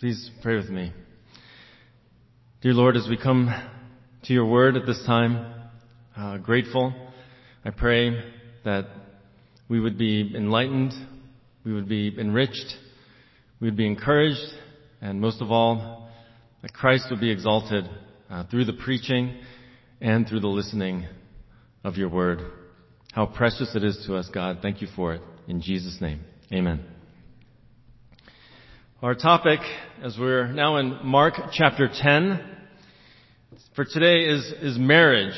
Please pray with me. Dear Lord, as we come to your word at this time, uh, grateful, I pray that we would be enlightened, we would be enriched, we would be encouraged, and most of all, that Christ would be exalted uh, through the preaching and through the listening of your word. How precious it is to us, God. Thank you for it. In Jesus' name, amen. Our topic, as we're now in Mark chapter 10, for today is, is marriage.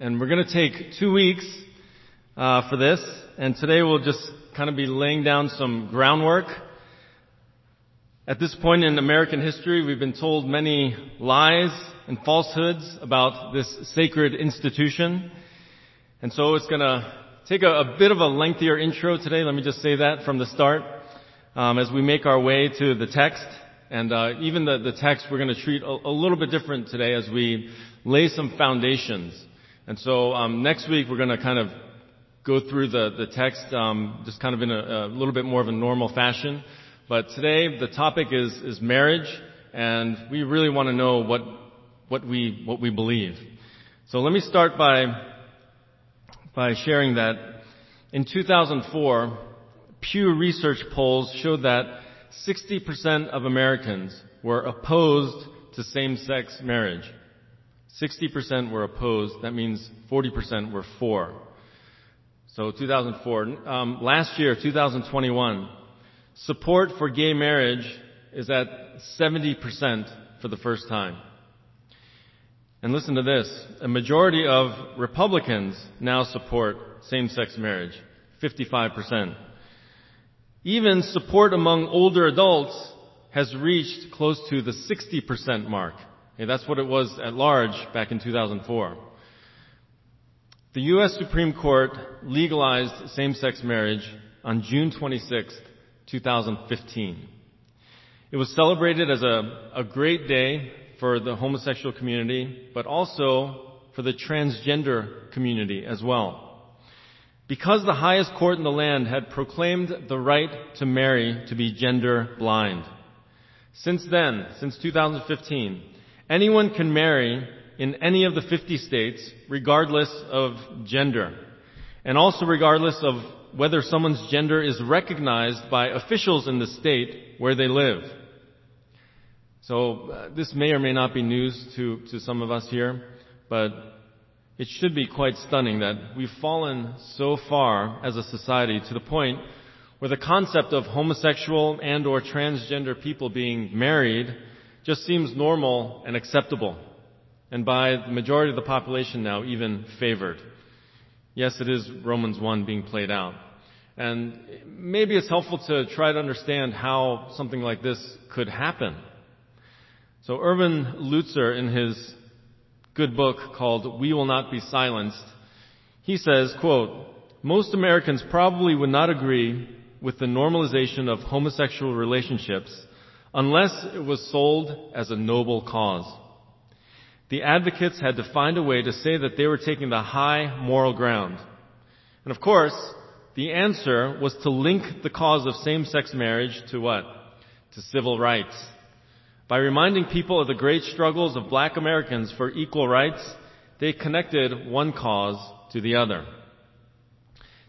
And we're going to take two weeks uh, for this. And today we'll just kind of be laying down some groundwork. At this point in American history, we've been told many lies and falsehoods about this sacred institution. And so it's going to take a, a, bit of a lengthier intro today. Let me just say that from the start. Um, as we make our way to the text, and uh, even the, the text we're going to treat a, a, little bit different today as we lay some foundations. And so um, next week we're going to kind of go through the, the text um, just kind of in a, a, little bit more of a normal fashion. But today the topic is, is marriage, and we really want to know what, what, we, what we believe. So let me start by by sharing that in 2004, Pew Research polls showed that 60% of Americans were opposed to same-sex marriage. 60% were opposed. That means 40% were for. So 2004. Um, last year, 2021, support for gay marriage is at 70% for the first time. And listen to this. A majority of Republicans now support same-sex marriage. 55%. Even support among older adults has reached close to the 60% mark. Okay, that's what it was at large back in 2004. The U.S. Supreme Court legalized same-sex marriage on June 26, 2015. It was celebrated as a, a great day for the homosexual community, but also for the transgender community as well. Because the highest court in the land had proclaimed the right to marry to be gender blind. Since then, since 2015, anyone can marry in any of the 50 states regardless of gender. And also regardless of whether someone's gender is recognized by officials in the state where they live. So uh, this may or may not be news to, to some of us here, but it should be quite stunning that we've fallen so far as a society to the point where the concept of homosexual and or transgender people being married just seems normal and acceptable. And by the majority of the population now, even favored. Yes, it is Romans 1 being played out. And maybe it's helpful to try to understand how something like this could happen. So Erwin Lutzer in his good book called We Will Not Be Silenced, he says, quote, most Americans probably would not agree with the normalization of homosexual relationships unless it was sold as a noble cause. The advocates had to find a way to say that they were taking the high moral ground. And of course, the answer was to link the cause of same-sex marriage to what? To civil rights. By reminding people of the great struggles of black Americans for equal rights, they connected one cause to the other.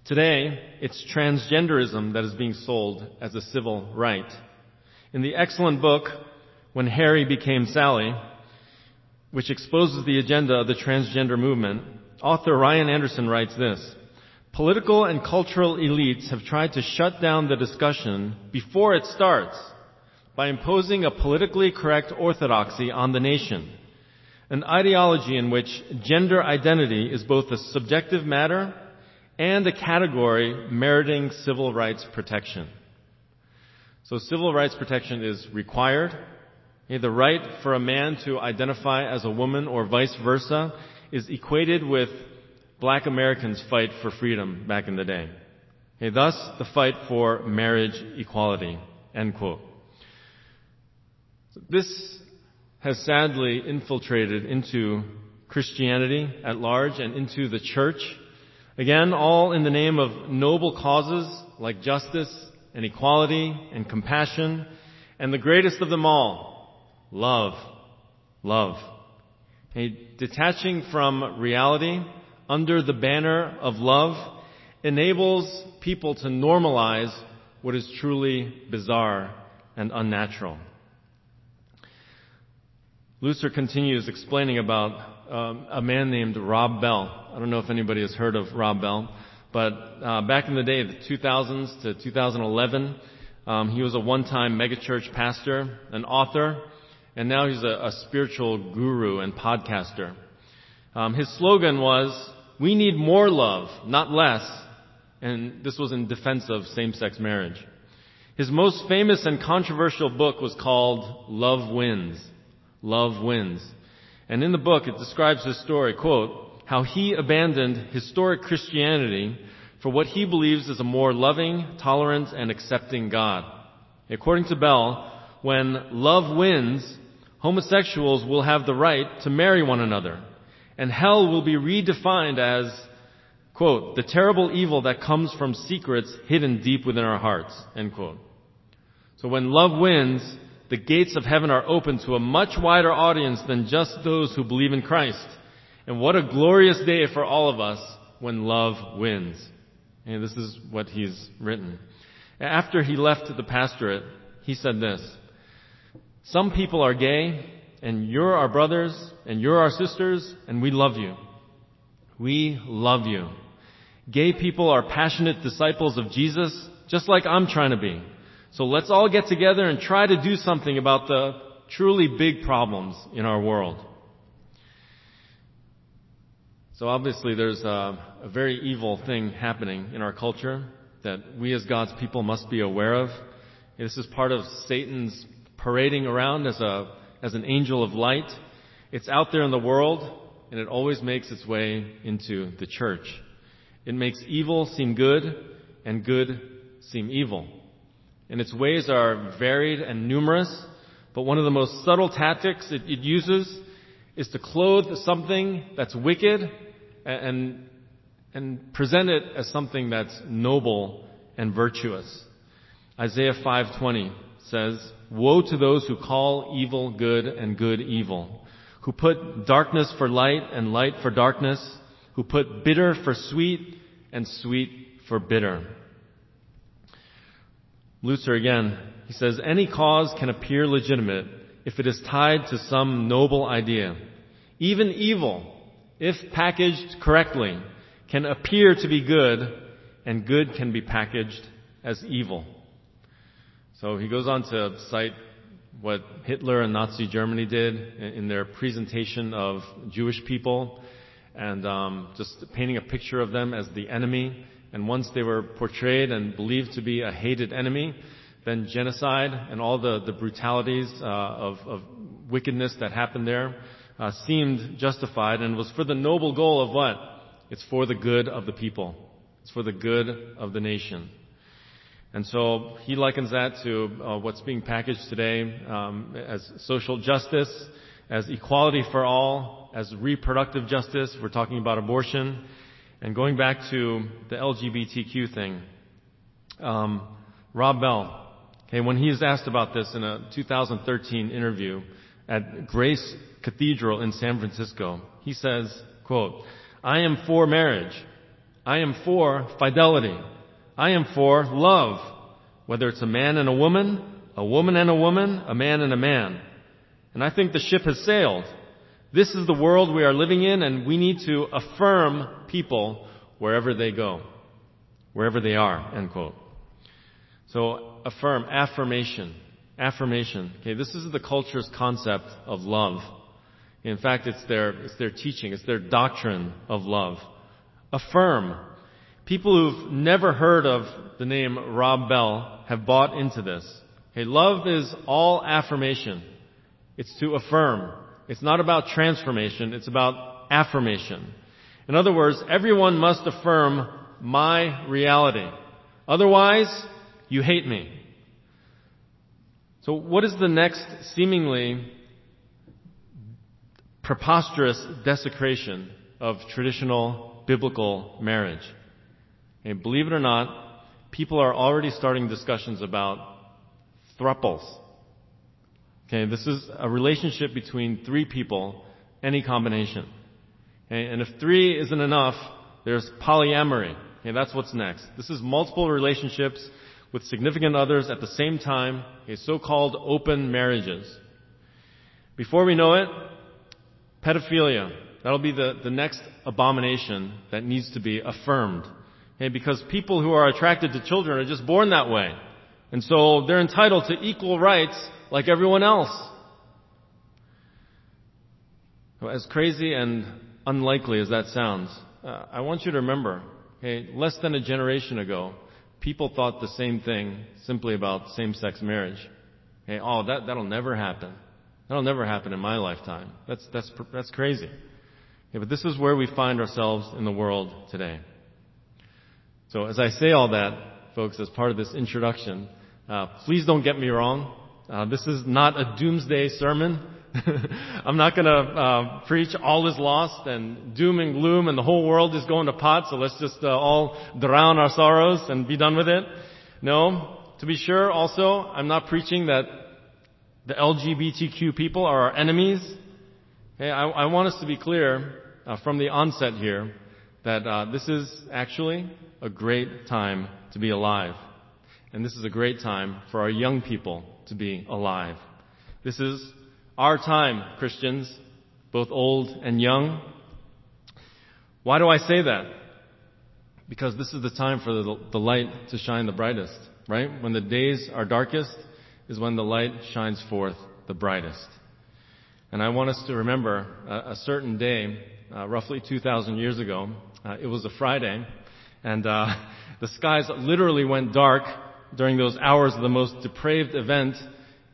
Today, it's transgenderism that is being sold as a civil right. In the excellent book, When Harry Became Sally, which exposes the agenda of the transgender movement, author Ryan Anderson writes this, Political and cultural elites have tried to shut down the discussion before it starts by imposing a politically correct orthodoxy on the nation, an ideology in which gender identity is both a subjective matter and a category meriting civil rights protection. So civil rights protection is required. The right for a man to identify as a woman or vice versa is equated with black Americans' fight for freedom back in the day. thus, the fight for marriage equality. End quote. This has sadly infiltrated into Christianity at large and into the church. Again, all in the name of noble causes like justice and equality and compassion And the greatest of them all, love. Love. A detaching from reality under the banner of love enables people to normalize what is truly bizarre and unnatural. Lutzer continues explaining about um, a man named Rob Bell. I don't know if anybody has heard of Rob Bell, but uh, back in the day, the 2000s to 2011, um, he was a one-time megachurch pastor, an author, and now he's a, a spiritual guru and podcaster. Um, his slogan was, "We need more love, not less," and this was in defense of same-sex marriage. His most famous and controversial book was called Love Wins. Love Wins. And in the book, it describes his story, quote, how he abandoned historic Christianity for what he believes is a more loving, tolerant, and accepting God. According to Bell, when love wins, homosexuals will have the right to marry one another, and hell will be redefined as, quote, the terrible evil that comes from secrets hidden deep within our hearts, end quote. So when love wins, the gates of heaven are open to a much wider audience than just those who believe in Christ. And what a glorious day for all of us when love wins. And this is what he's written. After he left the pastorate, he said this, some people are gay, and you're our brothers, and you're our sisters, and we love you. We love you. Gay people are passionate disciples of Jesus, just like I'm trying to be. So let's all get together and try to do something about the truly big problems in our world. So obviously there's a, a, very evil thing happening in our culture that we as God's people must be aware of. This is part of Satan's parading around as a, as an angel of light. It's out there in the world and it always makes its way into the church. It makes evil seem good and good seem evil and its ways are varied and numerous, but one of the most subtle tactics it, it uses is to clothe something that's wicked and, and present it as something that's noble and virtuous. Isaiah 5:20 says, "Woe to those who call evil good and good evil, who put darkness for light and light for darkness, who put bitter for sweet and sweet for bitter." Lutzer again, he says, any cause can appear legitimate if it is tied to some noble idea. Even evil, if packaged correctly, can appear to be good, and good can be packaged as evil. So he goes on to cite what Hitler and Nazi Germany did in their presentation of Jewish people, and um, just painting a picture of them as the enemy and once they were portrayed and believed to be a hated enemy, then genocide and all the, the brutalities uh, of, of, wickedness that happened there uh, seemed justified and was for the noble goal of what? It's for the good of the people. It's for the good of the nation. And so he likens that to uh, what's being packaged today um, as social justice, as equality for all, as reproductive justice. We're talking about abortion. And going back to the LGBTQ thing, um, Rob Bell, okay, when he is asked about this in a 2013 interview at Grace Cathedral in San Francisco, he says, quote, I am for marriage. I am for fidelity. I am for love. Whether it's a man and a woman, a woman and a woman, a man and a man. And I think the ship has sailed. This is the world we are living in and we need to affirm people wherever they go. Wherever they are, end quote. So affirm, affirmation, affirmation. Okay, this is the culture's concept of love. In fact, it's their, it's their teaching, it's their doctrine of love. Affirm. People who've never heard of the name Rob Bell have bought into this. Okay, love is all affirmation. It's to affirm. It's not about transformation, it's about affirmation. In other words, everyone must affirm my reality. Otherwise, you hate me. So what is the next seemingly preposterous desecration of traditional biblical marriage? And believe it or not, people are already starting discussions about thruples. Okay, this is a relationship between three people, any combination. Okay, and if three isn't enough, there's polyamory. Okay, that's what's next. This is multiple relationships with significant others at the same time, okay, so-called open marriages. Before we know it, pedophilia. That'll be the, the next abomination that needs to be affirmed. Okay, because people who are attracted to children are just born that way. And so they're entitled to equal rights like everyone else. As crazy and unlikely as that sounds, uh, I want you to remember, okay, less than a generation ago, people thought the same thing simply about same-sex marriage. Okay, oh, that, that'll never happen. That'll never happen in my lifetime. That's, that's, that's crazy. Okay, but this is where we find ourselves in the world today. So as I say all that, folks, as part of this introduction, uh, please don't get me wrong. Uh, this is not a doomsday sermon. I'm not going to uh, preach all is lost and doom and gloom and the whole world is going to pot, so let's just uh, all drown our sorrows and be done with it. No. To be sure, also, I'm not preaching that the LGBTQ people are our enemies. Okay, I, I want us to be clear uh, from the onset here that uh, this is actually a great time to be alive. And this is a great time for our young people to be alive. This is our time, Christians, both old and young. Why do I say that? Because this is the time for the, the light to shine the brightest, right? When the days are darkest, is when the light shines forth the brightest. And I want us to remember a, a certain day, uh, roughly 2,000 years ago. Uh, it was a Friday, and uh, the skies literally went dark during those hours of the most depraved event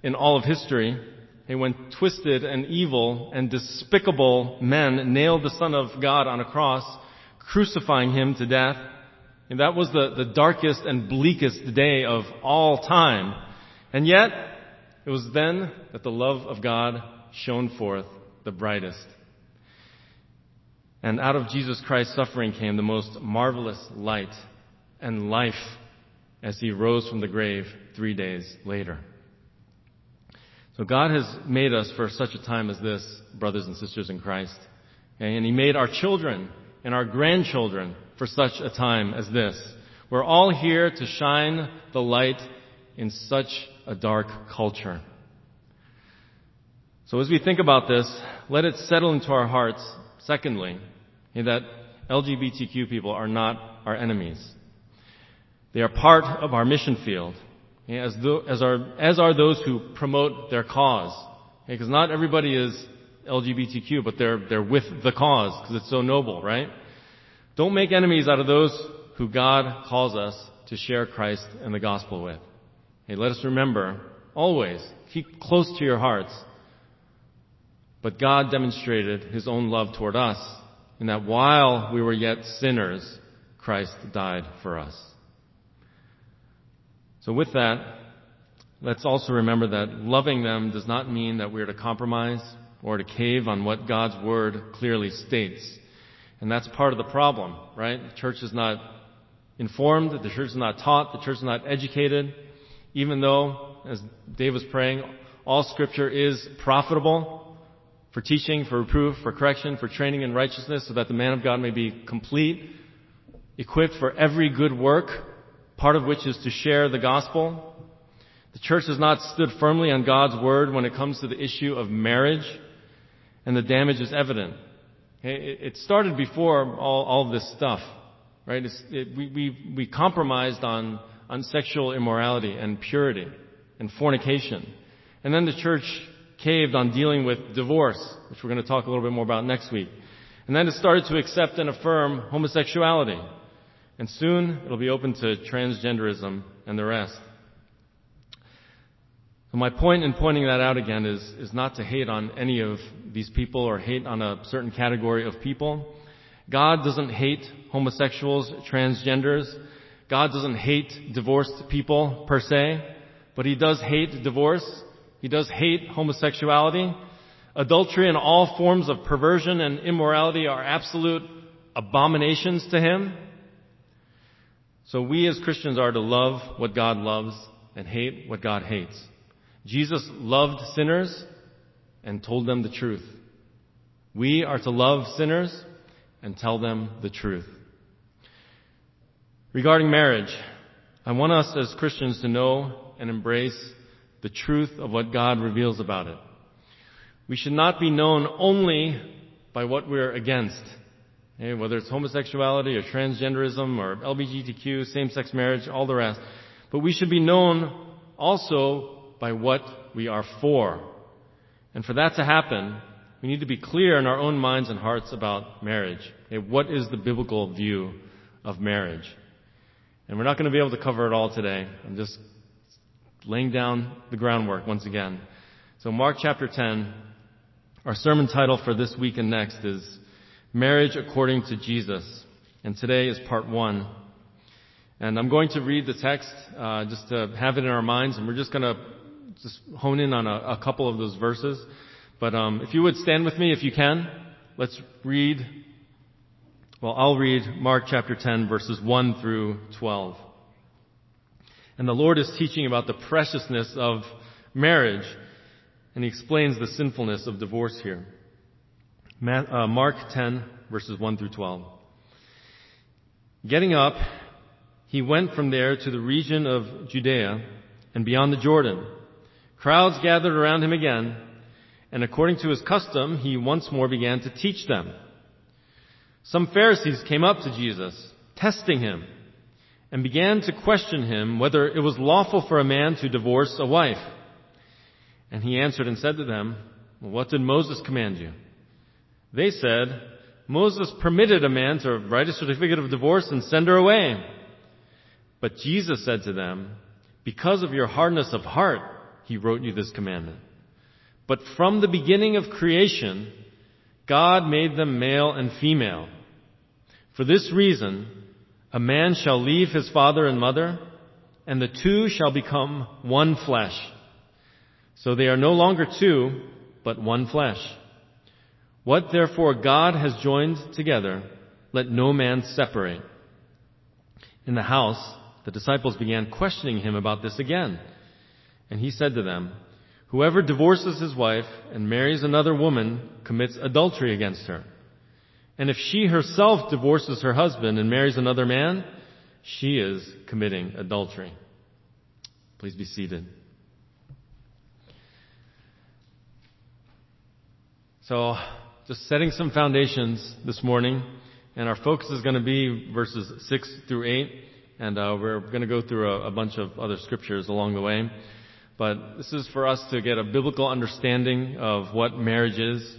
in all of history. When twisted and evil and despicable men nailed the Son of God on a cross, crucifying him to death. And that was the, the darkest and bleakest day of all time. And yet, it was then that the love of God shone forth the brightest. And out of Jesus Christ's suffering came the most marvelous light and life as he rose from the grave three days later. So God has made us for such a time as this, brothers and sisters in Christ. And he made our children and our grandchildren for such a time as this. We're all here to shine the light in such a dark culture. So as we think about this, let it settle into our hearts, secondly, that LGBTQ people are not our enemies. They are part of our mission field, as, as, are, as are those who promote their cause. Because not everybody is LGBTQ, but they're, they're with the cause because it's so noble, right? Don't make enemies out of those who God calls us to share Christ and the gospel with. Hey, let us remember, always, keep close to your hearts. But God demonstrated His own love toward us in that while we were yet sinners, Christ died for us. So with that, let's also remember that loving them does not mean that we're to compromise or to cave on what God's Word clearly states. And that's part of the problem, right? The church is not informed, the church is not taught, the church is not educated even though, as Dave was praying, all scripture is profitable for teaching, for reproof, for correction, for training in righteousness, so that the man of God may be complete, equipped for every good work, part of which is to share the gospel. The church has not stood firmly on God's word when it comes to the issue of marriage, and the damage is evident. It started before all, all this stuff, right? It, we, we, we compromised on on sexual immorality and purity and fornication. And then the church caved on dealing with divorce, which we're going to talk a little bit more about next week. And then it started to accept and affirm homosexuality. And soon it'll be open to transgenderism and the rest. So my point in pointing that out again is, is not to hate on any of these people or hate on a certain category of people. God doesn't hate homosexuals, transgenders. God doesn't hate divorced people per se, but He does hate divorce. He does hate homosexuality. Adultery and all forms of perversion and immorality are absolute abominations to Him. So we as Christians are to love what God loves and hate what God hates. Jesus loved sinners and told them the truth. We are to love sinners and tell them the truth. Regarding marriage, I want us as Christians to know and embrace the truth of what God reveals about it. We should not be known only by what we're against. Okay, whether it's homosexuality or transgenderism or LGBTQ, same-sex marriage, all the rest. But we should be known also by what we are for. And for that to happen, we need to be clear in our own minds and hearts about marriage. Okay, what is the biblical view of marriage? And we're not going to be able to cover it all today. I'm just laying down the groundwork once again. So Mark chapter 10, our sermon title for this week and next is Marriage According to Jesus. And today is part one. And I'm going to read the text uh, just to have it in our minds, and we're just going to just hone in on a, a couple of those verses. But um, if you would stand with me, if you can, let's read. Well, I'll read Mark chapter 10, verses 1 through 12. And the Lord is teaching about the preciousness of marriage, and He explains the sinfulness of divorce here. Uh, Mark 10, verses 1 through 12. Getting up, he went from there to the region of Judea and beyond the Jordan. Crowds gathered around him again, and according to his custom, he once more began to teach them. Some Pharisees came up to Jesus, testing him, and began to question him whether it was lawful for a man to divorce a wife. And he answered and said to them, What did Moses command you? They said, Moses permitted a man to write a certificate of divorce and send her away. But Jesus said to them, Because of your hardness of heart, he wrote you this commandment. But from the beginning of creation, God made them male and female. For this reason, a man shall leave his father and mother, and the two shall become one flesh. So they are no longer two, but one flesh. What therefore God has joined together, let no man separate. In the house, the disciples began questioning him about this again. And he said to them, Whoever divorces his wife and marries another woman commits adultery against her. And if she herself divorces her husband and marries another man, she is committing adultery. Please be seated. So, just setting some foundations this morning, and our focus is going to be verses 6 through 8, and uh, we're going to go through a, a bunch of other scriptures along the way. But this is for us to get a biblical understanding of what marriage is,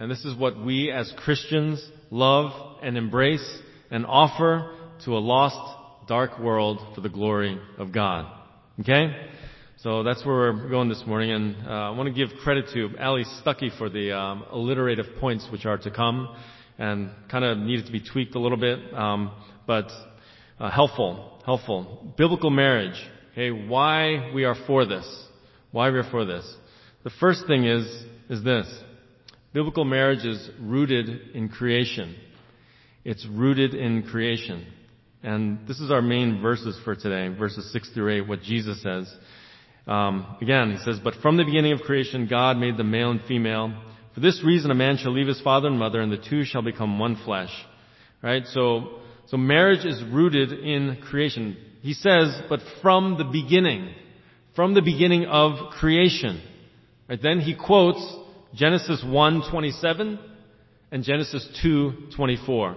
and this is what we as Christians love and embrace and offer to a lost, dark world for the glory of God. Okay? So that's where we're going this morning, and uh, I want to give credit to Allie Stuckey for the um, alliterative points which are to come, and kind of needed to be tweaked a little bit, um, but uh, helpful, helpful. Biblical marriage. Okay, why we are for this? Why we are for this? The first thing is is this: biblical marriage is rooted in creation. It's rooted in creation, and this is our main verses for today, verses six through eight. What Jesus says. Um, again, he says, But from the beginning of creation, God made them male and female. For this reason, a man shall leave his father and mother, and the two shall become one flesh. Right? So, so marriage is rooted in creation. He says, but from the beginning, from the beginning of creation. Right? Then he quotes Genesis 1:27 and Genesis 2:24.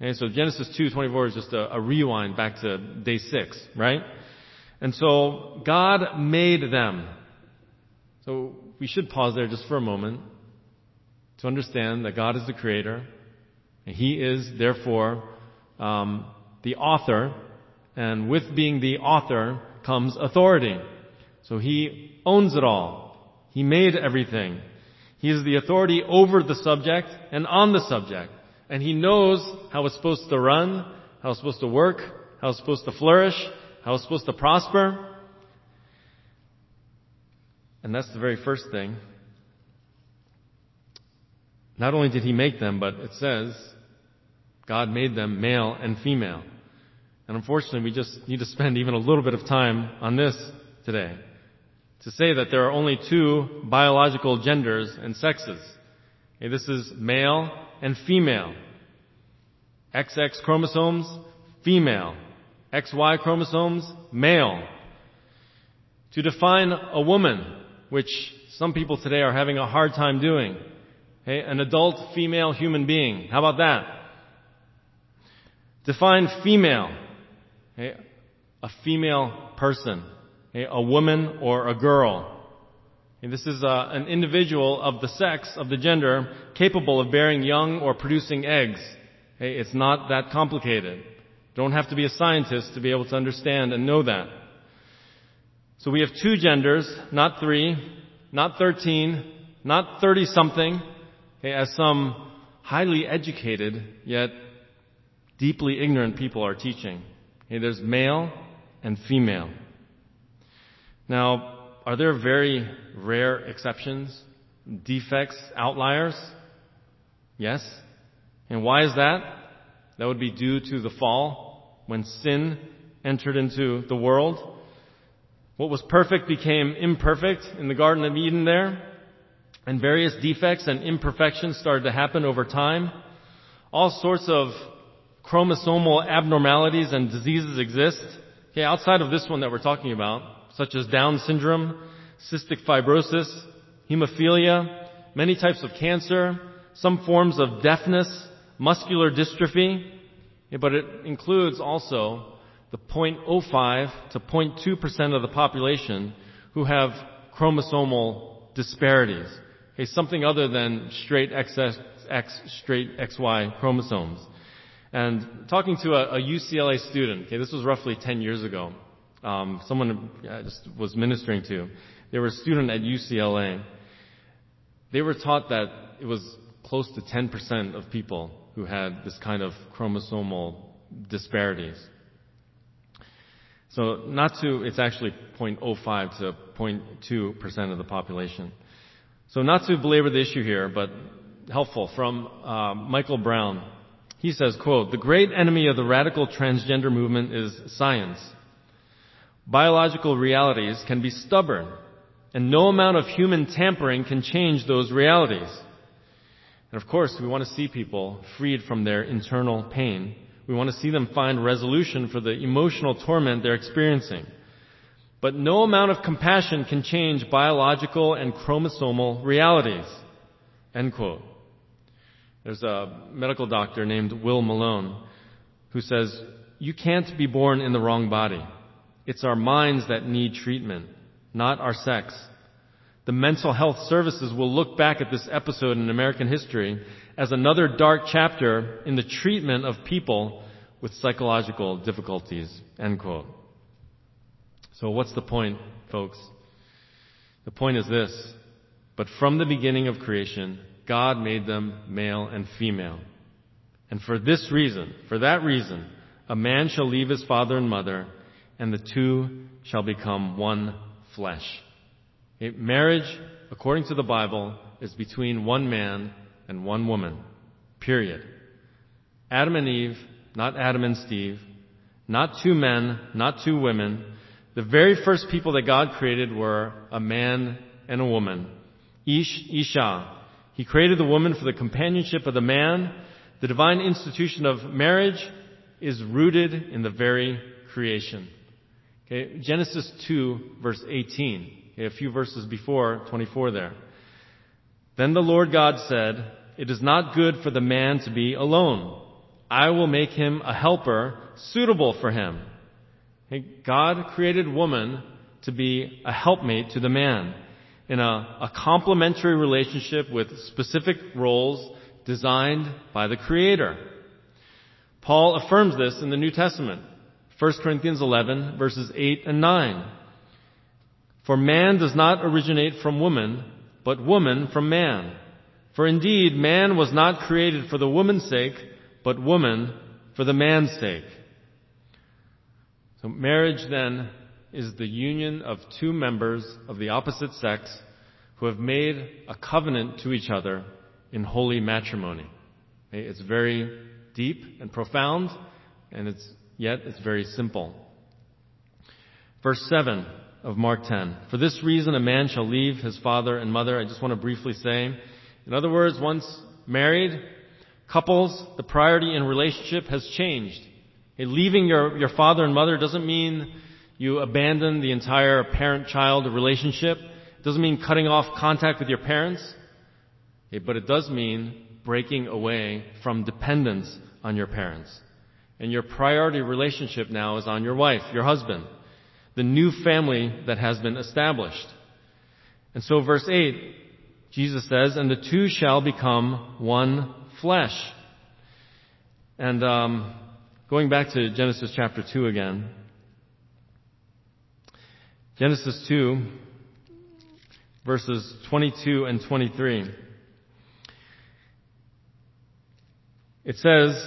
Okay, so Genesis 2:24 is just a, a rewind back to day six, right? And so God made them. So we should pause there just for a moment to understand that God is the creator. And he is, therefore, um, the author. And with being the author comes authority. So he owns it all. He made everything. He is the authority over the subject and on the subject. And he knows how it's supposed to run, how it's supposed to work, how it's supposed to flourish, how it's supposed to prosper. And that's the very first thing. Not only did he make them, but it says God made them male and female. And unfortunately, we just need to spend even a little bit of time on this today. to say that there are only two biological genders and sexes. Okay, this is male and female. XX chromosomes, female. XY chromosomes, male. To define a woman, which some people today are having a hard time doing. An adult female human being. How about that? Define female. A female person. A woman or a girl. This is uh, an individual of the sex, of the gender, capable of bearing young or producing eggs. Okay, it's not that complicated. Don't have to be a scientist to be able to understand and know that. So we have two genders, not three, not 13, not 30 something, okay, as some highly educated yet deeply ignorant people are teaching. Okay, there's male and female. Now, are there very rare exceptions, defects, outliers? Yes. And why is that? That would be due to the fall, when sin entered into the world. What was perfect became imperfect in the Garden of Eden there, and various defects and imperfections started to happen over time. All sorts of chromosomal abnormalities and diseases exist. Okay, outside of this one that we're talking about, such as Down syndrome, cystic fibrosis, hemophilia, many types of cancer, some forms of deafness, muscular dystrophy, but it includes also the 0.05 to 0.2% of the population who have chromosomal disparities. Okay, something other than straight XX, straight XY chromosomes. And talking to a, a UCLA student, okay, this was roughly 10 years ago, um, someone I just was ministering to. They were a student at UCLA. They were taught that it was close to 10% of people who had this kind of chromosomal disparities. So not to, it's actually 0.05 to 0.2% of the population. So not to belabor the issue here, but helpful from uh, Michael Brown. He says, quote, the great enemy of the radical transgender movement is science. Biological realities can be stubborn, and no amount of human tampering can change those realities. And of course, we want to see people freed from their internal pain we want to see them find resolution for the emotional torment they're experiencing. But no amount of compassion can change biological and chromosomal realities. End quote. There's a medical doctor named Will Malone who says, you can't be born in the wrong body. It's our minds that need treatment, not our sex. The mental health services will look back at this episode in American history as another dark chapter in the treatment of people with psychological difficulties. End quote. So what's the point, folks? The point is this. But from the beginning of creation, God made them male and female. And for this reason, for that reason, a man shall leave his father and mother, and the two shall become one flesh. Marriage, according to the Bible, is between one man and one woman. Period. Adam and Eve, not Adam and Steve, not two men, not two women. The very first people that God created were a man and a woman. Ish, Isha. He created the woman for the companionship of the man. The divine institution of marriage is rooted in the very creation. Okay, Genesis 2 verse 18. A few verses before 24 there. Then the Lord God said, it is not good for the man to be alone. I will make him a helper suitable for him. God created woman to be a helpmate to the man in a, a complementary relationship with specific roles designed by the Creator. Paul affirms this in the New Testament. 1 Corinthians 11 verses 8 and 9. For man does not originate from woman, but woman from man. For indeed, man was not created for the woman's sake, but woman for the man's sake. So marriage then is the union of two members of the opposite sex who have made a covenant to each other in holy matrimony. It's very deep and profound, and it's yet it's very simple. Verse 7 of Mark 10. For this reason, a man shall leave his father and mother. I just want to briefly say, in other words, once married, couples, the priority in relationship has changed. Okay, leaving your, your father and mother doesn't mean you abandon the entire parent-child relationship. It doesn't mean cutting off contact with your parents. Okay, but it does mean breaking away from dependence on your parents. And your priority relationship now is on your wife, your husband the new family that has been established. And so verse 8, Jesus says, and the two shall become one flesh. And um, going back to Genesis chapter 2 again. Genesis 2, verses 22 and 23. It says,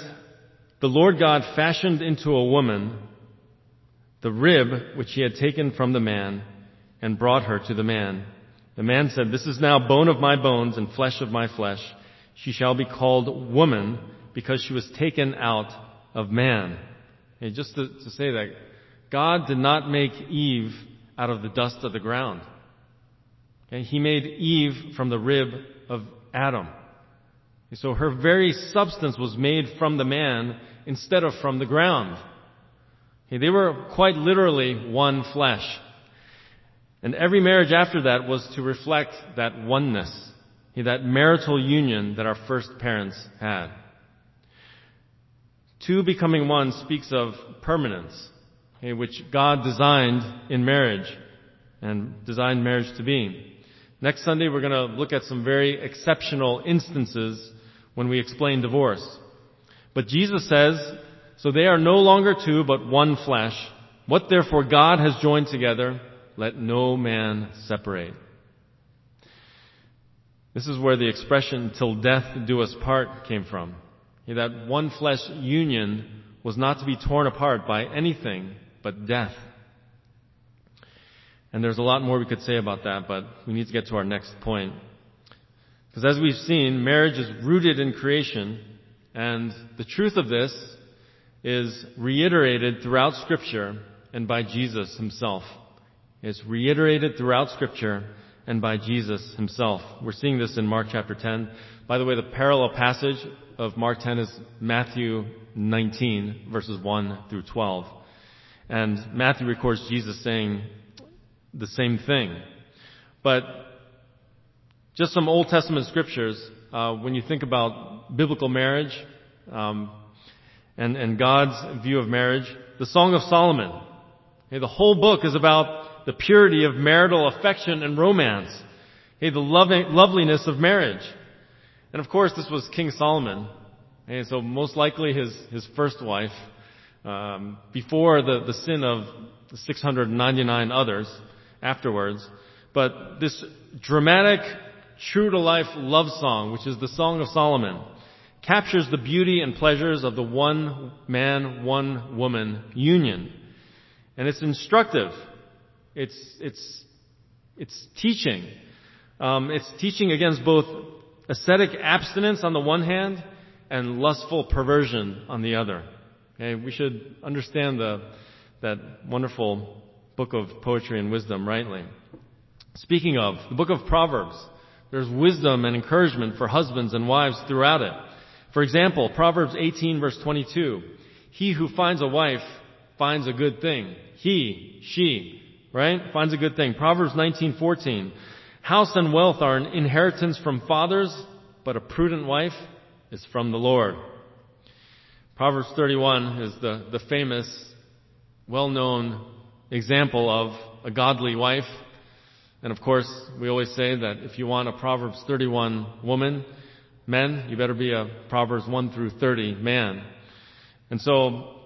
The Lord God fashioned into a woman the rib which he had taken from the man and brought her to the man. The man said, This is now bone of my bones and flesh of my flesh. She shall be called woman because she was taken out of man. And just to, to say that, God did not make Eve out of the dust of the ground. He made Eve from the rib of Adam. So her very substance was made from the man instead of from the ground. They were quite literally one flesh. And every marriage after that was to reflect that oneness, that marital union that our first parents had. Two becoming one speaks of permanence, which God designed in marriage and designed marriage to be. Next Sunday we're going to look at some very exceptional instances when we explain divorce. But Jesus says so they are no longer two, but one flesh. What therefore God has joined together, let no man separate. This is where the expression, till death do us part, came from. That one flesh union was not to be torn apart by anything but death. And there's a lot more we could say about that, but we need to get to our next point. Because as we've seen, marriage is rooted in creation, and the truth of this is reiterated throughout Scripture and by Jesus himself. It's reiterated throughout Scripture and by Jesus himself. We're seeing this in Mark chapter 10. By the way, the parallel passage of Mark 10 is Matthew 19 verses 1 through 12. And Matthew records Jesus saying the same thing. But just some Old Testament scriptures, uh, when you think about biblical marriage, um, and, and God's view of marriage. The Song of Solomon. Okay, the whole book is about the purity of marital affection and romance. Hey, the loving, loveliness of marriage. And of course, this was King Solomon. Okay, so most likely his, his first wife, um, before the, the sin of 699 others afterwards. But this dramatic, true to life love song, which is the Song of Solomon, captures the beauty and pleasures of the one man, one woman union. And it's instructive. It's, it's, it's teaching. Um, it's teaching against both ascetic abstinence on the one hand and lustful perversion on the other. Okay, we should understand the, that wonderful book of poetry and wisdom rightly. Speaking of, the book of Proverbs, there's wisdom and encouragement for husbands and wives throughout it. For example, Proverbs 18 verse 22. He who finds a wife finds a good thing. He, she, right? Finds a good thing. Proverbs 19:14. House and wealth are an inheritance from fathers, but a prudent wife is from the Lord. Proverbs 31 is the, the famous, well-known example of a godly wife. And of course, we always say that if you want a Proverbs 31 woman, Men, you better be a Proverbs 1 through 30 man. And so,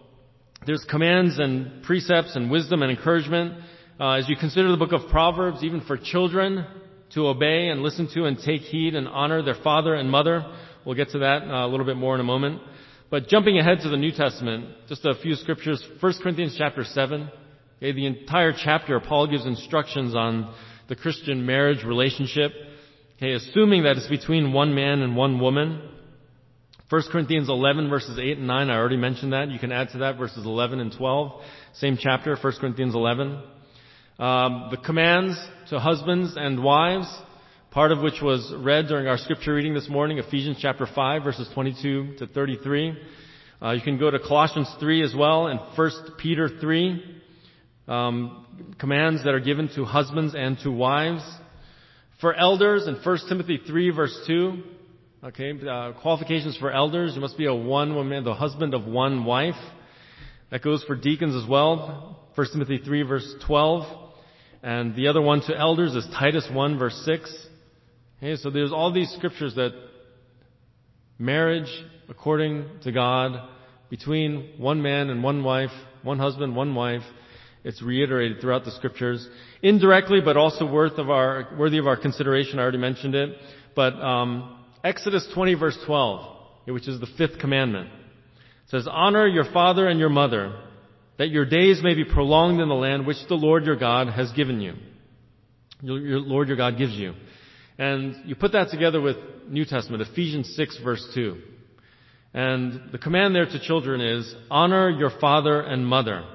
there's commands and precepts and wisdom and encouragement uh, as you consider the book of Proverbs, even for children to obey and listen to and take heed and honor their father and mother. We'll get to that uh, a little bit more in a moment. But jumping ahead to the New Testament, just a few scriptures. 1 Corinthians chapter 7. Okay, the entire chapter, Paul gives instructions on the Christian marriage relationship. Okay, assuming that it's between one man and one woman. 1 Corinthians 11 verses 8 and 9, I already mentioned that. You can add to that verses 11 and 12. Same chapter, 1 Corinthians 11. Um, the commands to husbands and wives, part of which was read during our scripture reading this morning, Ephesians chapter 5 verses 22 to 33. Uh, you can go to Colossians 3 as well and 1 Peter 3. Um, commands that are given to husbands and to wives. For elders in 1 Timothy 3 verse 2, okay, uh, qualifications for elders, you must be a one woman, the husband of one wife. That goes for deacons as well. 1 Timothy 3 verse 12. And the other one to elders is Titus 1 verse 6. Okay, so there's all these scriptures that marriage according to God between one man and one wife, one husband, one wife, it's reiterated throughout the scriptures, indirectly, but also worth of our, worthy of our consideration. I already mentioned it. But um, Exodus 20, verse 12, which is the fifth commandment, says, "Honor your father and your mother, that your days may be prolonged in the land which the Lord your God has given you. Your, your Lord your God gives you." And you put that together with New Testament, Ephesians 6, verse 2. And the command there to children is, honor your father and mother.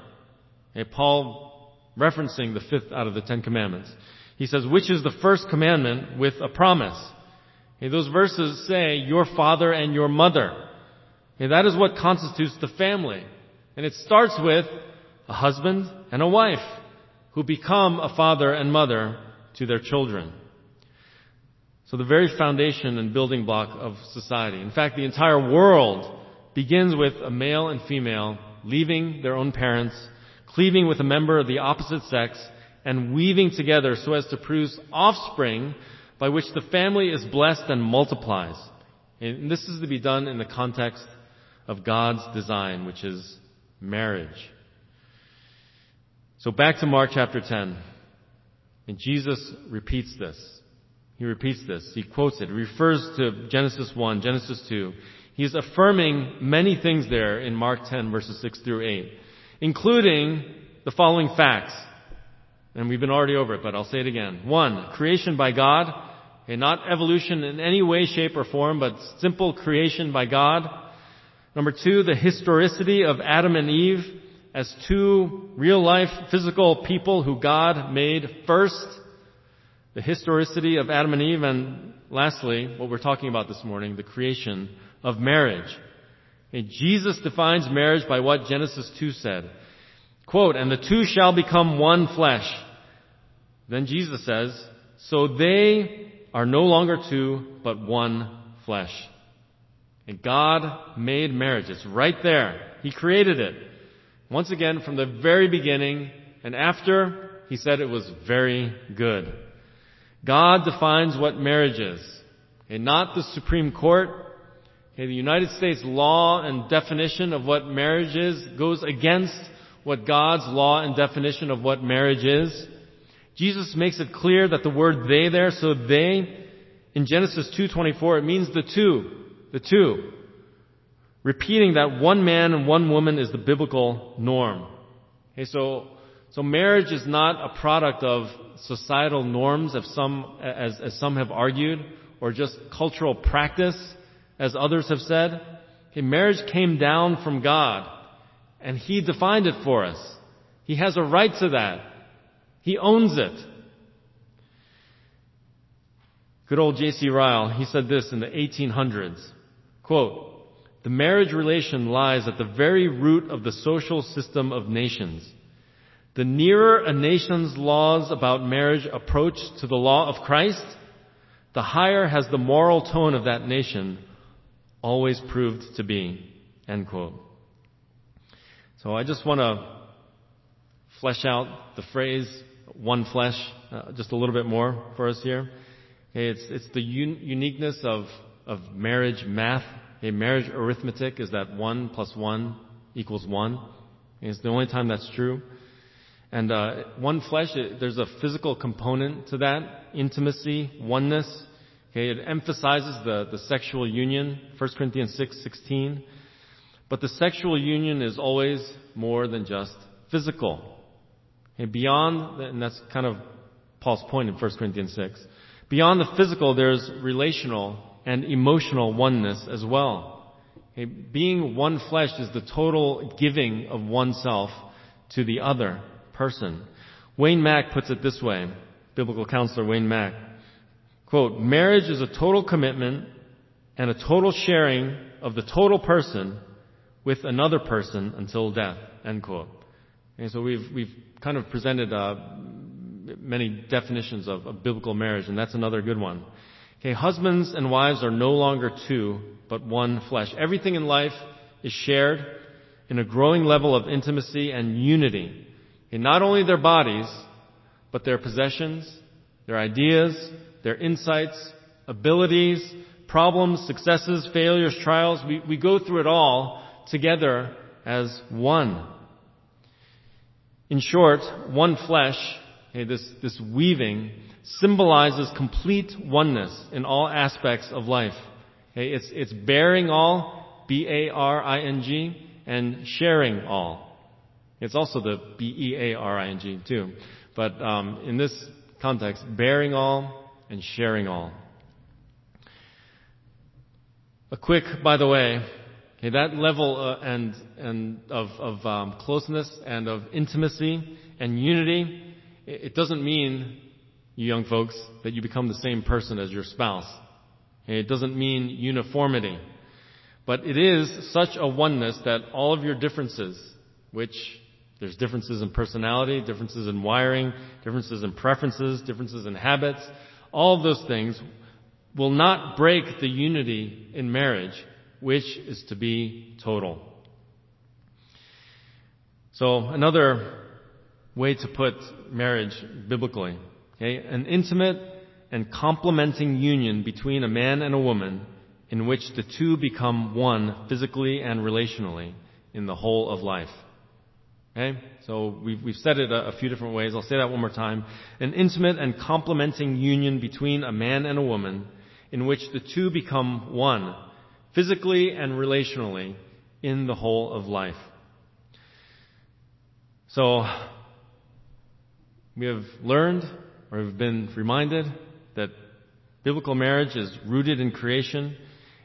Okay, Paul referencing the fifth out of the Ten Commandments. He says, which is the first commandment with a promise. Okay, those verses say, your father and your mother. Okay, that is what constitutes the family. And it starts with a husband and a wife who become a father and mother to their children. So the very foundation and building block of society. In fact, the entire world begins with a male and female leaving their own parents cleaving with a member of the opposite sex, and weaving together so as to produce offspring by which the family is blessed and multiplies. And this is to be done in the context of God's design, which is marriage. So back to Mark chapter 10. And Jesus repeats this. He repeats this. He quotes it. He refers to Genesis 1, Genesis 2. He's affirming many things there in Mark 10 verses 6 through 8 including the following facts. And we've been already over it, but I'll say it again. One, creation by God, okay, not evolution in any way, shape, or form, but simple creation by God. Number two, the historicity of Adam and Eve as two real life physical people who God made first. The historicity of Adam and Eve, and lastly, what we're talking about this morning, the creation of marriage. Jesus defines marriage by what Genesis 2 said. Quote, and the two shall become one flesh. Then Jesus says, so they are no longer two, but one flesh. And God made marriage. It's right there. He created it. Once again, from the very beginning, and after, He said it was very good. God defines what marriage is. And not the Supreme Court, Okay, the United States law and definition of what marriage is goes against what God's law and definition of what marriage is. Jesus makes it clear that the word they there, so they, in Genesis 2.24, it means the two. The two. Repeating that one man and one woman is the biblical norm. Okay, so, so marriage is not a product of societal norms, as some, as, as some have argued, or just cultural practice as others have said. Okay, marriage came down from God, and He defined it for us. He has a right to that. He owns it. Good old J.C. Ryle, he said this in the 1800s. Quote, the marriage relation lies at the very root of the social system of nations. The nearer a nation's laws about marriage approach to the law of Christ, the higher has the moral tone of that nation always proved to be. End quote. So I just want to flesh out the phrase one flesh uh, just a little bit more for us here. Okay, it's, it's the un- uniqueness of, of marriage math. Okay, marriage arithmetic is that one plus one equals one. Okay, it's the only time that's true. And uh, one flesh, it, there's a physical component to that, intimacy, oneness. Okay, it emphasizes the, the sexual union, 1 Corinthians 6, 16. But the sexual union is always more than just physical. Okay, beyond, and that's kind of Paul's point in 1 Corinthians 6. Beyond the physical, there's relational and emotional oneness as well. Okay, being one flesh is the total giving of oneself to the other person. Wayne Mack puts it this way, biblical counselor Wayne Mack. Quote, marriage is a total commitment and a total sharing of the total person with another person until death, end quote. And so we've, we've kind of presented uh, many definitions of, of biblical marriage, and that's another good one. Okay, husbands and wives are no longer two, but one flesh. Everything in life is shared in a growing level of intimacy and unity in not only their bodies, but their possessions, their ideas, their insights, abilities, problems, successes, failures, trials. We, we go through it all together as one. In short, one flesh, okay, this, this weaving, symbolizes complete oneness in all aspects of life. Okay, it's, it's bearing all, B-A-R-I-N-G, and sharing all. It's also the B-E-A-R-I-N-G too. But um, in this context, bearing all and sharing all. A quick, by the way, okay, that level uh, and and of of um, closeness and of intimacy and unity, it, it doesn't mean, you young folks, that you become the same person as your spouse. Okay, it doesn't mean uniformity, but it is such a oneness that all of your differences, which there's differences in personality, differences in wiring, differences in preferences, differences in habits. All those things will not break the unity in marriage, which is to be total. So another way to put marriage biblically, okay, an intimate and complementing union between a man and a woman in which the two become one physically and relationally in the whole of life. Okay? So we've, we've said it a, a, few different ways. I'll say that one more time. An intimate and complementing union between a man and a woman in which the two become one, physically and relationally, in the whole of life. So, we have learned, or have been reminded, that biblical marriage is rooted in creation.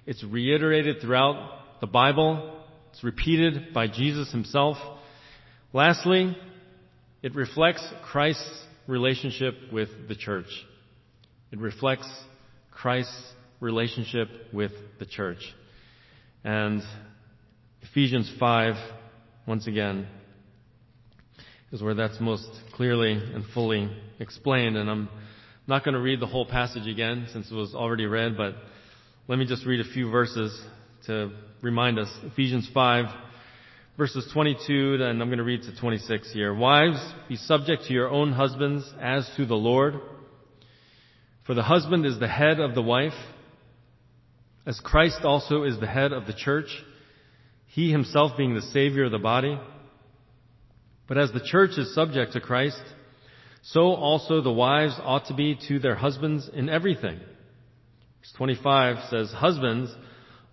It's reiterated throughout the Bible. It's repeated by Jesus himself. Lastly, it reflects Christ's relationship with the church. It reflects Christ's relationship with the church. And Ephesians 5, once again, is where that's most clearly and fully explained. And I'm not going to read the whole passage again since it was already read, but let me just read a few verses to remind us. Ephesians 5, verses 22, and I'm going to read to 26 here. Wives, be subject to your own husbands as to the Lord. For the husband is the head of the wife, as Christ also is the head of the church, he himself being the Savior of the body. But as the church is subject to Christ, so also the wives ought to be to their husbands in everything. Verse 25 says, Husbands,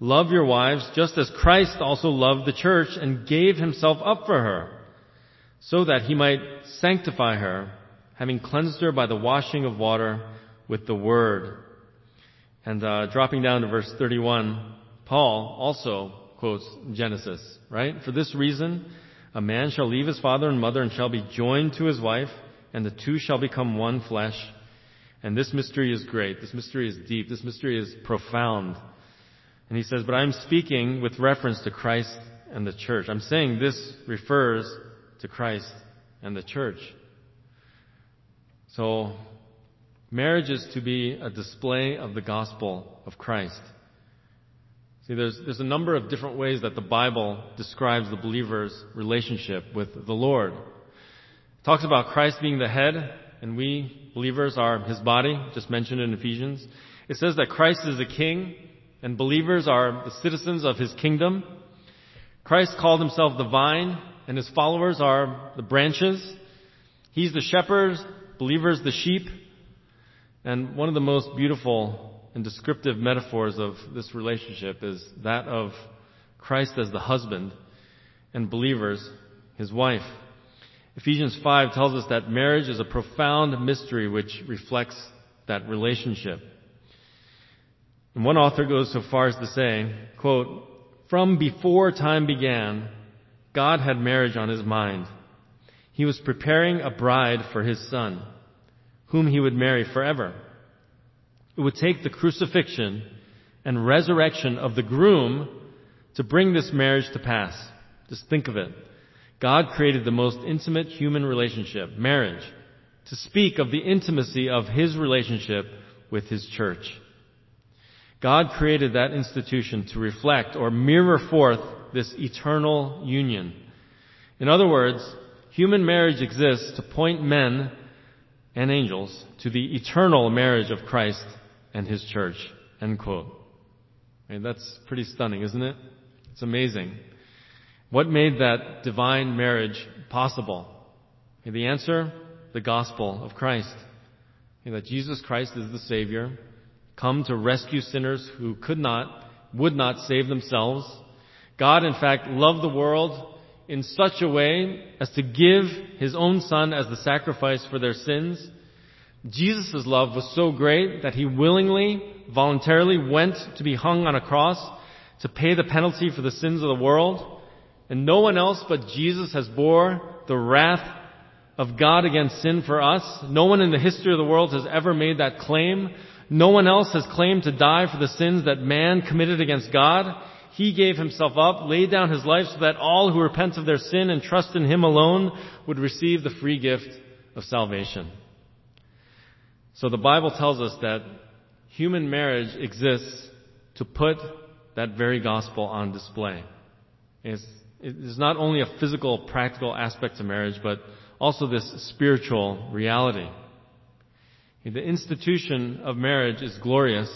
Love your wives just as Christ also loved the church and gave himself up for her, so that he might sanctify her, having cleansed her by the washing of water with the word. And uh, dropping down to verse 31, Paul also quotes Genesis, right? For this reason, a man shall leave his father and mother and shall be joined to his wife, and the two shall become one flesh. And this mystery is great. This mystery is deep. This mystery is profound. And he says, but I'm speaking with reference to Christ and the church. I'm saying this refers to Christ and the church. So, marriage is to be a display of the gospel of Christ. See, there's, there's a number of different ways that the Bible describes the believer's relationship with the Lord. It talks about Christ being the head, and we, believers, are his body, just mentioned in Ephesians. It says that Christ is a king, and believers are the citizens of his kingdom. Christ called himself the vine, and his followers are the branches. He's the shepherd, believers the sheep. And one of the most beautiful and descriptive metaphors of this relationship is that of Christ as the husband and believers his wife. Ephesians 5 tells us that marriage is a profound mystery which reflects that relationship. And one author goes so far as to say, quote, from before time began, God had marriage on his mind. He was preparing a bride for his son, whom he would marry forever. It would take the crucifixion and resurrection of the groom to bring this marriage to pass. Just think of it. God created the most intimate human relationship, marriage, to speak of the intimacy of his relationship with his church. God created that institution to reflect or mirror forth this eternal union. In other words, human marriage exists to point men and angels to the eternal marriage of Christ and his church. End quote. That's pretty stunning, isn't it? It's amazing. What made that divine marriage possible? The answer? The gospel of Christ. That Jesus Christ is the Savior, come to rescue sinners who could not, would not save themselves. God, in fact, loved the world in such a way as to give His own Son as the sacrifice for their sins. Jesus' love was so great that He willingly, voluntarily went to be hung on a cross to pay the penalty for the sins of the world. And no one else but Jesus has bore the wrath of God against sin for us. No one in the history of the world has ever made that claim. No one else has claimed to die for the sins that man committed against God. He gave himself up, laid down his life so that all who repent of their sin and trust in him alone would receive the free gift of salvation. So the Bible tells us that human marriage exists to put that very gospel on display. It's, not only a physical, practical aspect to marriage, but also this spiritual reality. The institution of marriage is glorious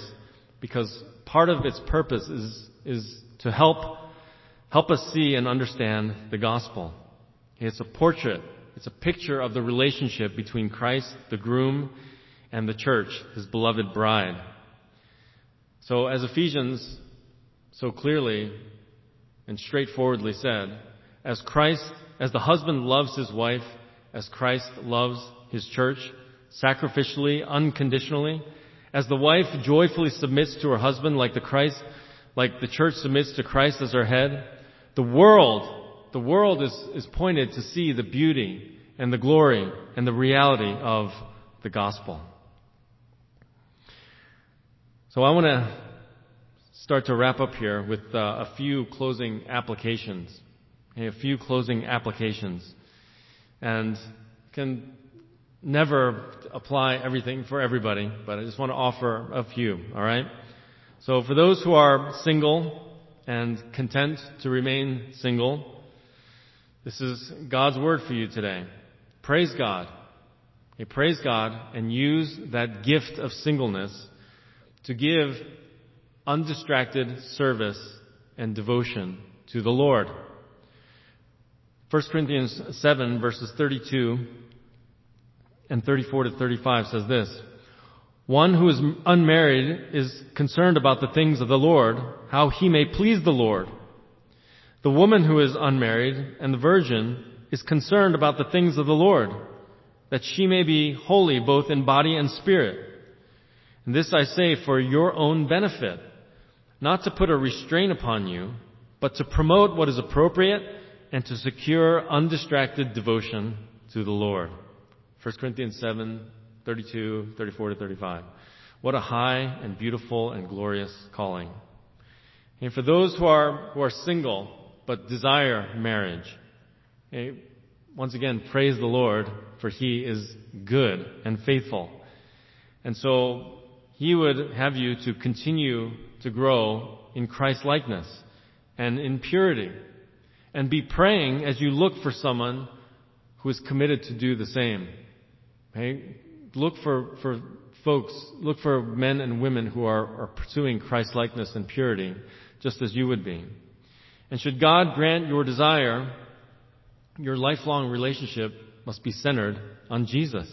because part of its purpose is, is to help, help us see and understand the gospel. It's a portrait. It's a picture of the relationship between Christ, the groom, and the church, his beloved bride. So as Ephesians so clearly and straightforwardly said, as Christ, as the husband loves his wife, as Christ loves his church, sacrificially, unconditionally, as the wife joyfully submits to her husband like the Christ, like the church submits to Christ as her head, the world, the world is, is pointed to see the beauty and the glory and the reality of the gospel. So I want to start to wrap up here with uh, a few closing applications. A few closing applications. And can never apply everything for everybody, but I just want to offer a few, alright? So for those who are single and content to remain single, this is God's word for you today. Praise God. Okay, praise God and use that gift of singleness to give undistracted service and devotion to the Lord. 1 Corinthians 7 verses 32 and 34 to 35 says this. One who is unmarried is concerned about the things of the Lord, how he may please the Lord. The woman who is unmarried and the virgin is concerned about the things of the Lord, that she may be holy both in body and spirit. And this I say for your own benefit, not to put a restraint upon you, but to promote what is appropriate and to secure undistracted devotion to the Lord. 1 Corinthians 7, 32, 34 to 35. What a high and beautiful and glorious calling. And for those who are, who are single but desire marriage, okay, once again, praise the Lord for He is good and faithful. And so He would have you to continue to grow in Christ likeness and in purity and be praying as you look for someone who is committed to do the same. Look for, for folks, look for men and women who are, are pursuing Christ likeness and purity, just as you would be. And should God grant your desire, your lifelong relationship must be centered on Jesus.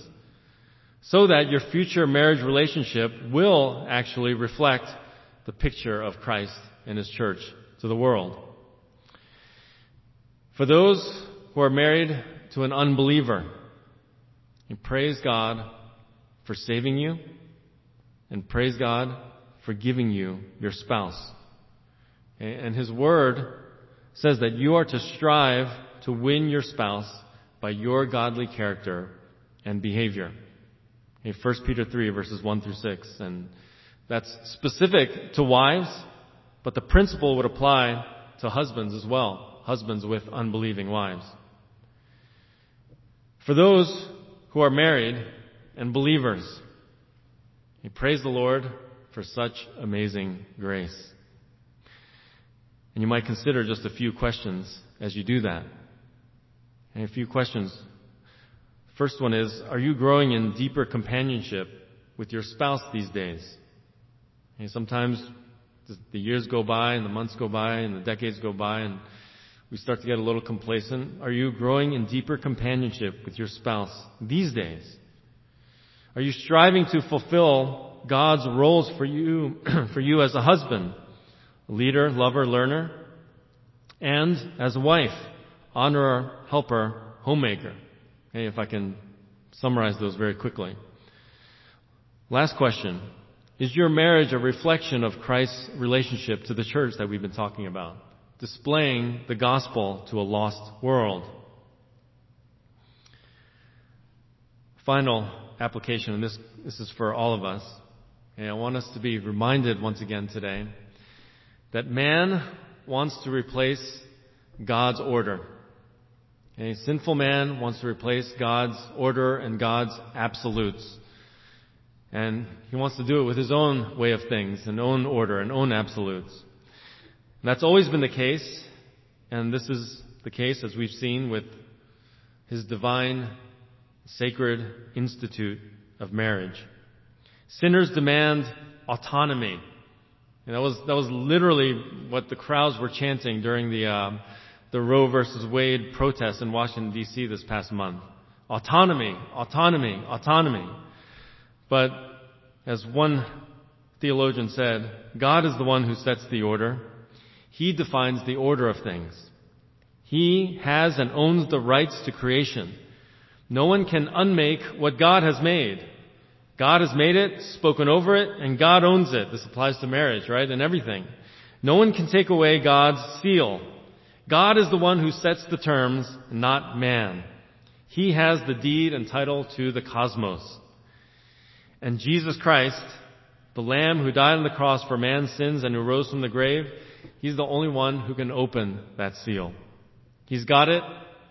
So that your future marriage relationship will actually reflect the picture of Christ and His church to the world. For those who are married to an unbeliever, you praise God for saving you and praise God for giving you your spouse. And His Word says that you are to strive to win your spouse by your godly character and behavior. Okay, 1 Peter 3 verses 1 through 6. And that's specific to wives, but the principle would apply to husbands as well. Husbands with unbelieving wives. For those who are married and believers, we praise the Lord for such amazing grace. And you might consider just a few questions as you do that. And a few questions. First one is, are you growing in deeper companionship with your spouse these days? And sometimes the years go by and the months go by and the decades go by and we start to get a little complacent. Are you growing in deeper companionship with your spouse these days? Are you striving to fulfill God's roles for you, for you as a husband, leader, lover, learner, and as a wife, honorer, helper, homemaker? Okay, if I can summarize those very quickly. Last question. Is your marriage a reflection of Christ's relationship to the church that we've been talking about? Displaying the gospel to a lost world. Final application, and this, this is for all of us. And I want us to be reminded once again today that man wants to replace God's order. A sinful man wants to replace God's order and God's absolutes. And he wants to do it with his own way of things, and own order, and own absolutes. And that's always been the case, and this is the case as we've seen with his divine, sacred institute of marriage. Sinners demand autonomy. And that was that was literally what the crowds were chanting during the uh, the Roe versus Wade protests in Washington D.C. this past month. Autonomy, autonomy, autonomy. But as one theologian said, God is the one who sets the order. He defines the order of things. He has and owns the rights to creation. No one can unmake what God has made. God has made it, spoken over it, and God owns it. This applies to marriage, right? And everything. No one can take away God's seal. God is the one who sets the terms, not man. He has the deed and title to the cosmos. And Jesus Christ, the Lamb who died on the cross for man's sins and who rose from the grave, He's the only one who can open that seal. He's got it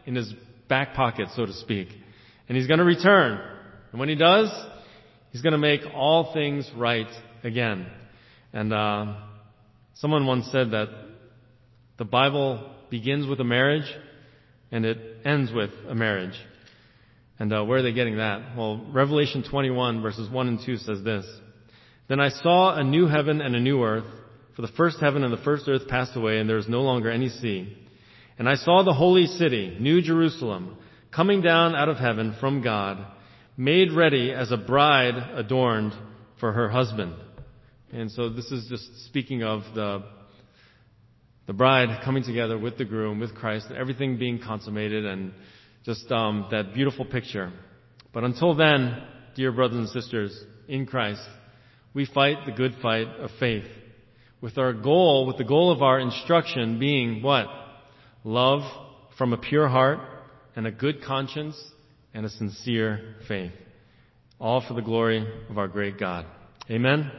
in His back pocket, so to speak. And He's gonna return. And when He does, He's gonna make all things right again. And, uh, someone once said that the Bible begins with a marriage and it ends with a marriage. And uh, where are they getting that? Well, Revelation 21 verses 1 and 2 says this. Then I saw a new heaven and a new earth, for the first heaven and the first earth passed away and there is no longer any sea. And I saw the holy city, New Jerusalem, coming down out of heaven from God, made ready as a bride adorned for her husband. And so this is just speaking of the the bride coming together with the groom, with Christ, everything being consummated, and just um, that beautiful picture. But until then, dear brothers and sisters in Christ, we fight the good fight of faith, with our goal, with the goal of our instruction being what? Love from a pure heart and a good conscience and a sincere faith. All for the glory of our great God. Amen?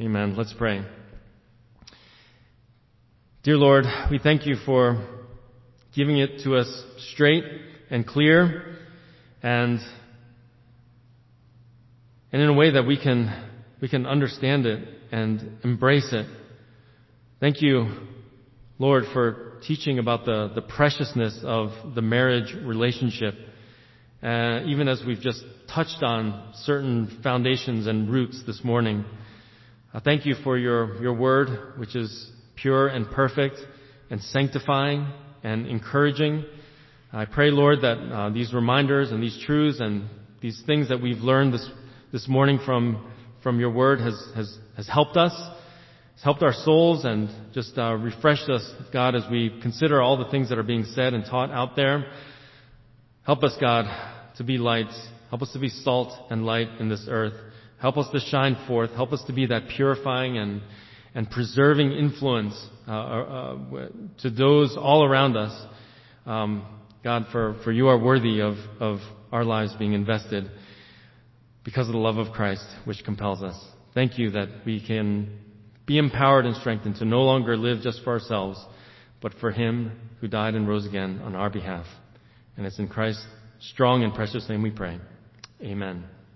Amen. Let's pray. Dear Lord, we thank you for giving it to us straight and clear and and in a way that we can we can understand it and embrace it. Thank you, Lord, for teaching about the, the preciousness of the marriage relationship. Uh, even as we've just touched on certain foundations and roots this morning. Uh, thank you for your, your word, which is pure and perfect and sanctifying and encouraging. I pray, Lord, that uh, these reminders and these truths and these things that we've learned this, this morning from, from your word has, has, has helped us, has helped our souls and just uh, refreshed us, God, as we consider all the things that are being said and taught out there. Help us, God, to be lights. Help us to be salt and light in this earth. Help us to shine forth. Help us to be that purifying and and preserving influence uh, uh, uh, to those all around us um, God, for, for you are worthy of, of our lives being invested because of the love of Christ which compels us. Thank you that we can be empowered and strengthened to no longer live just for ourselves, but for Him who died and rose again on our behalf. And it's in Christ's strong and precious name we pray. Amen.